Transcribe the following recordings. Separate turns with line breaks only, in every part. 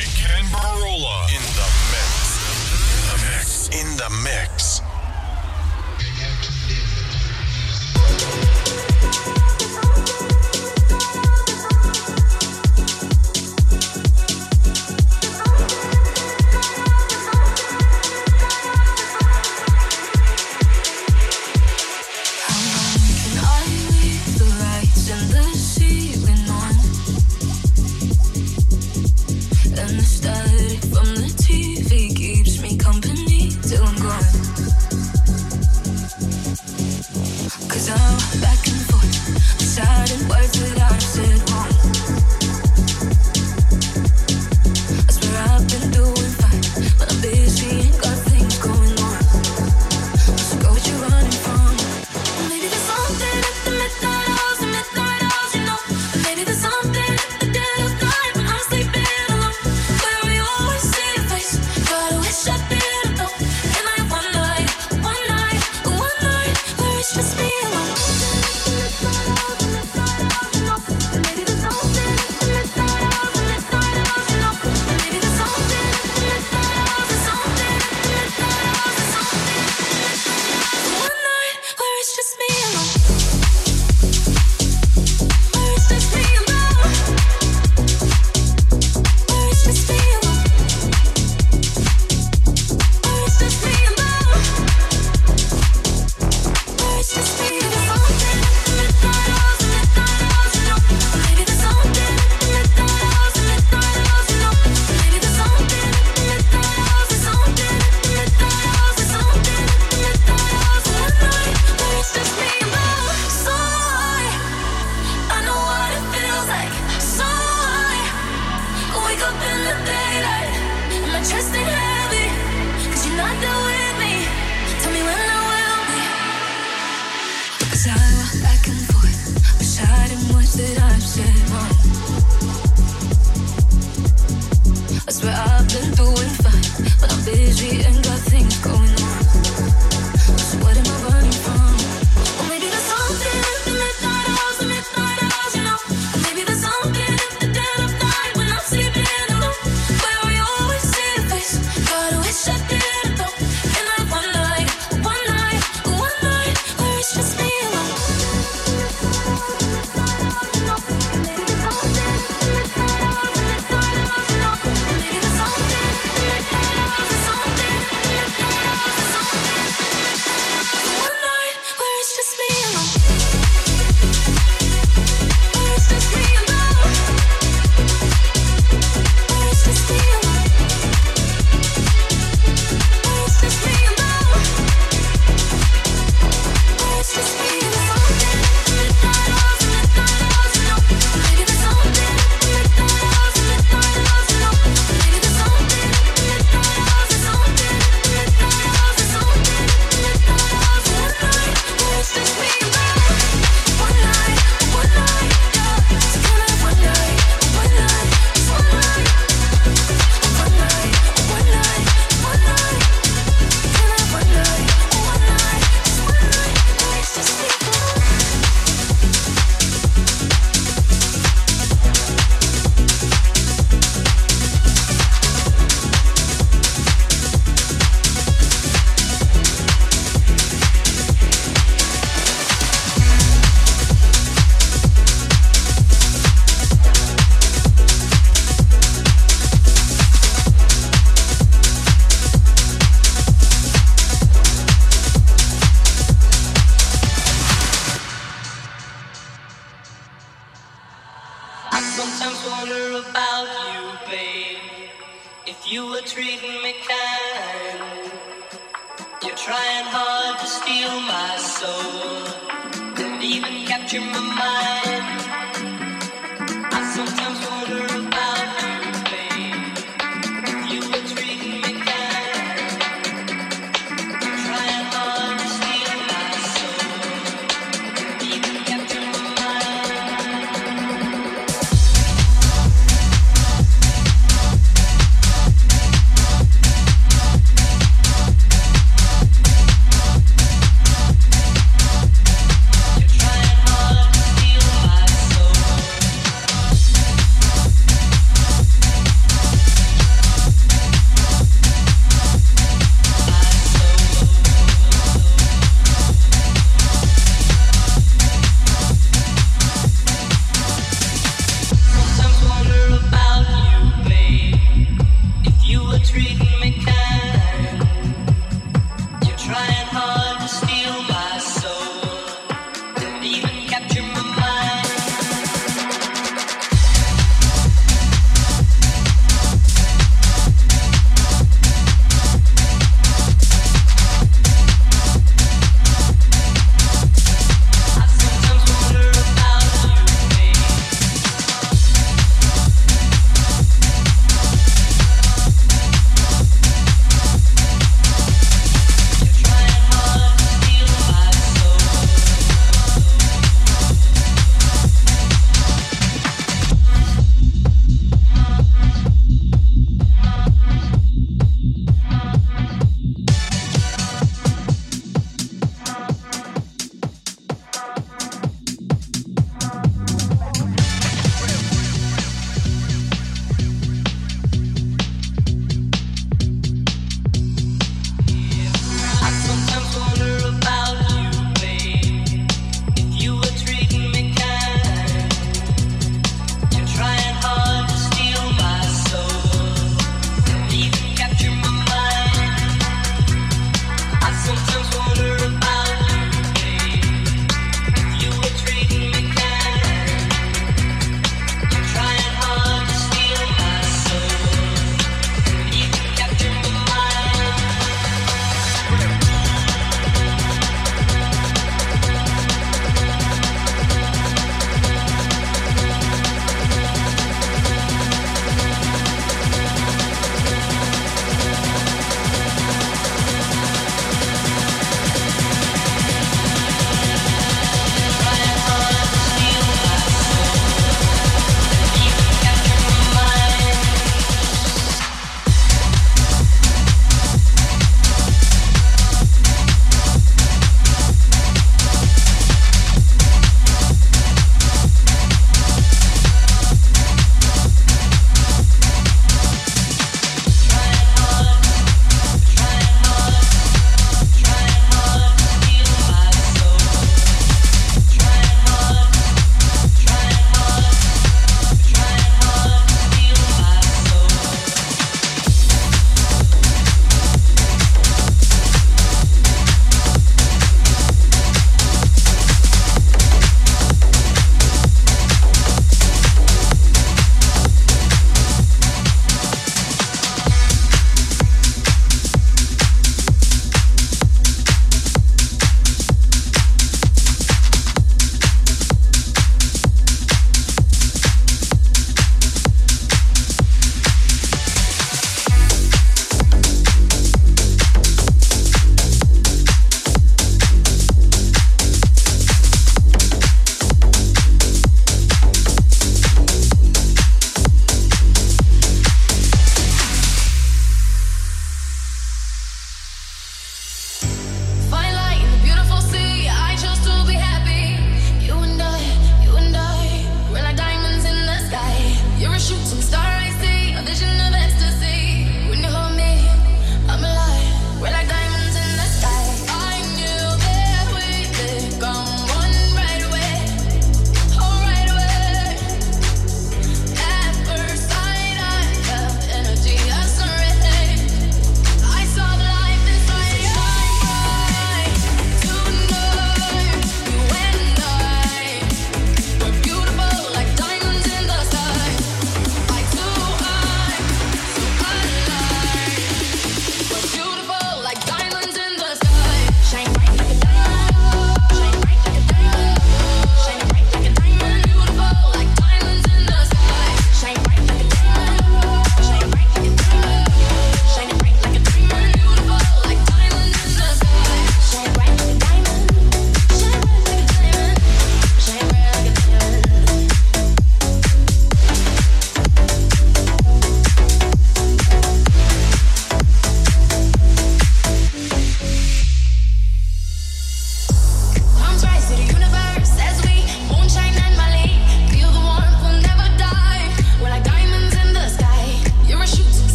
Kenn Burrola in the mix. In the mix.
In the
mix.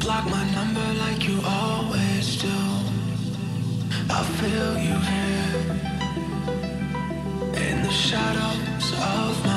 block my number like you always do. I feel you here in the shadows of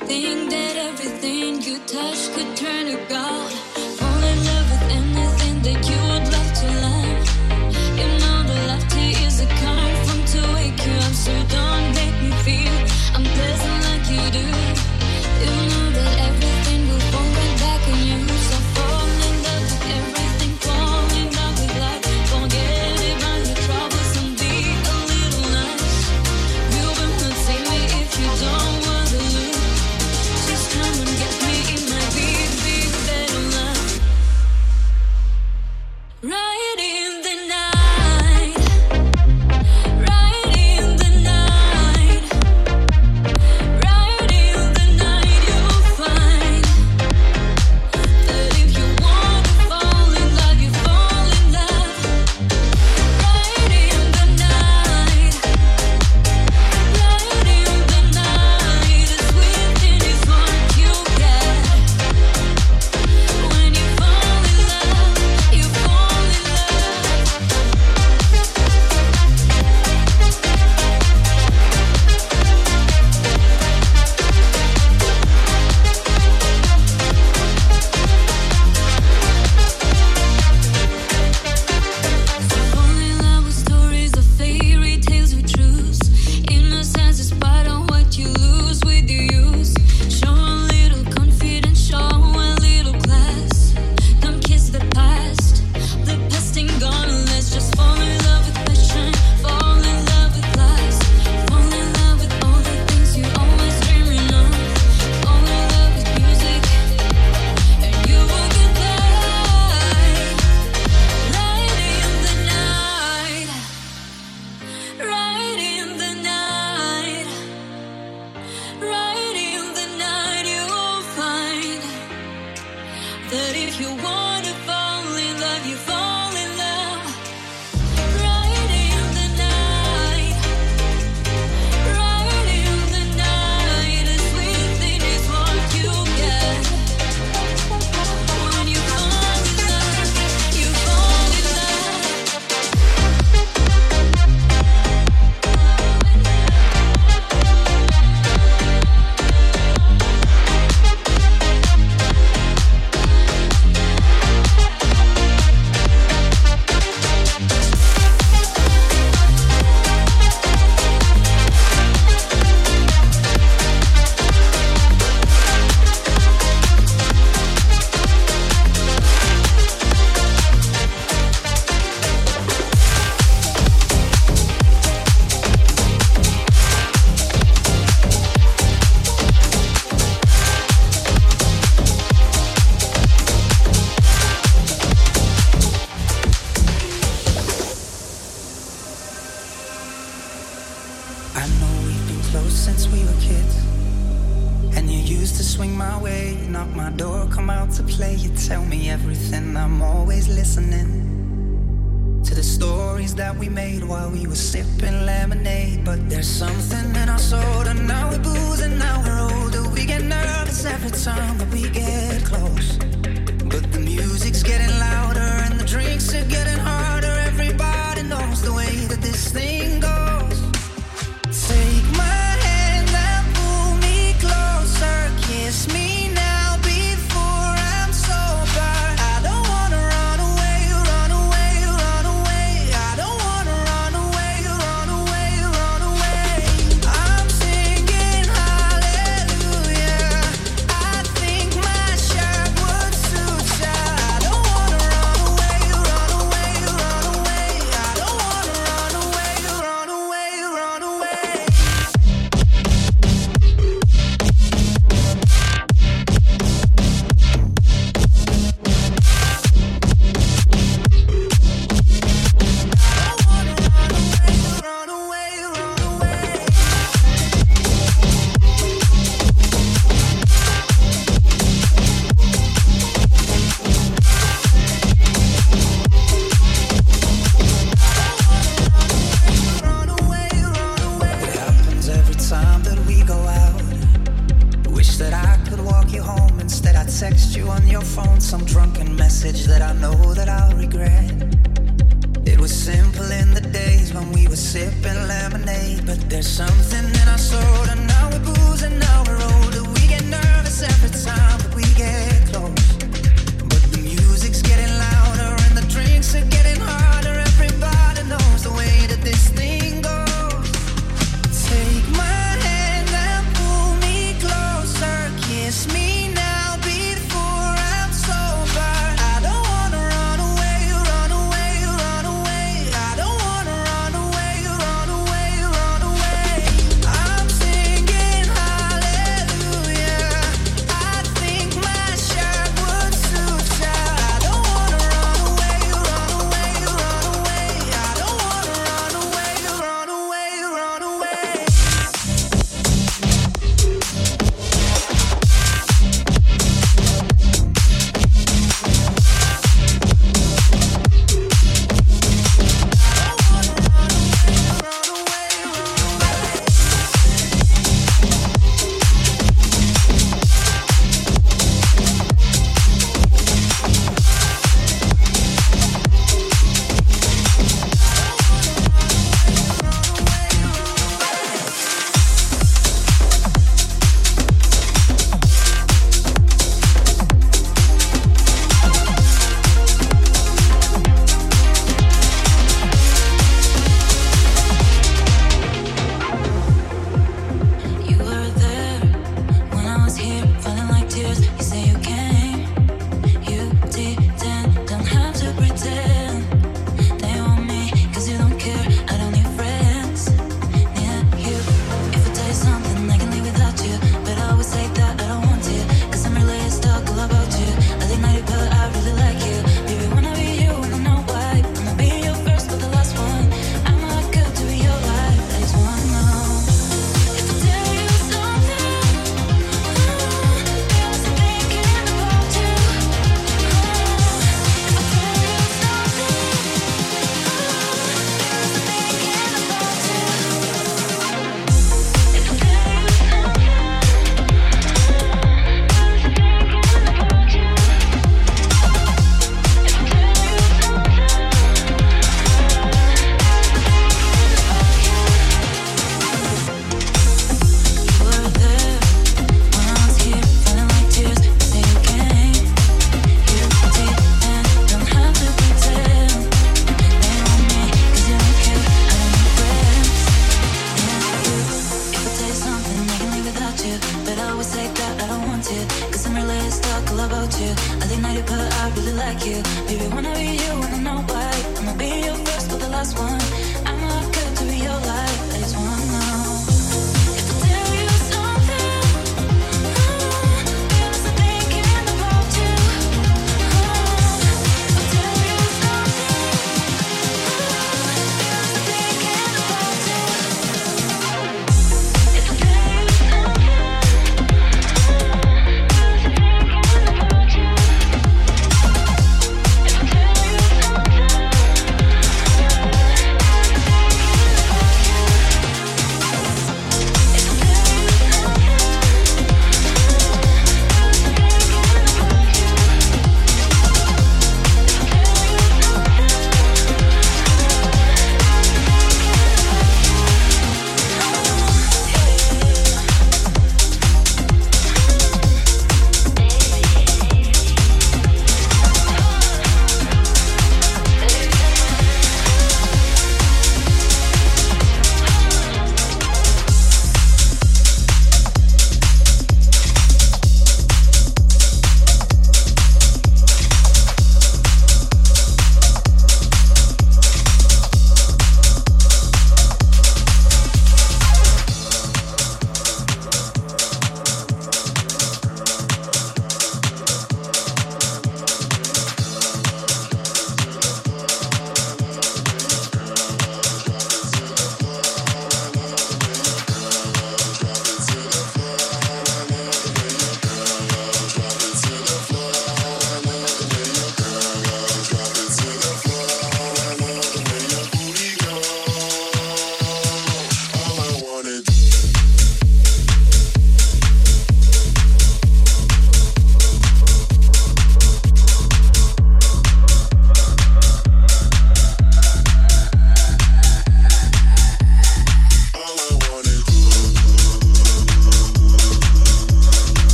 Think that everything you touch could turn that if you want
text you on your phone some drunken message that I know that I'll regret. It was simple in the days when we were sipping lemonade, but there's something in our soul, and now we're booze and now we're older. We get nervous every time.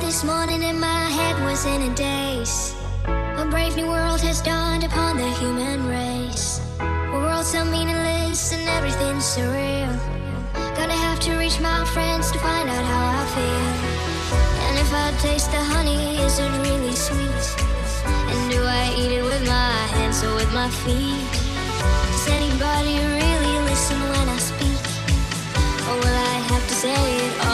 this
morning and my head was in a daze. A brave new world has dawned upon the human race. A world so meaningless and everything surreal. Gonna have to reach my friends to find out how I feel. And if I taste the honey, is it really sweet? And do I eat it with my hands or with my feet? Does anybody really listen when I speak? Or will I have to say it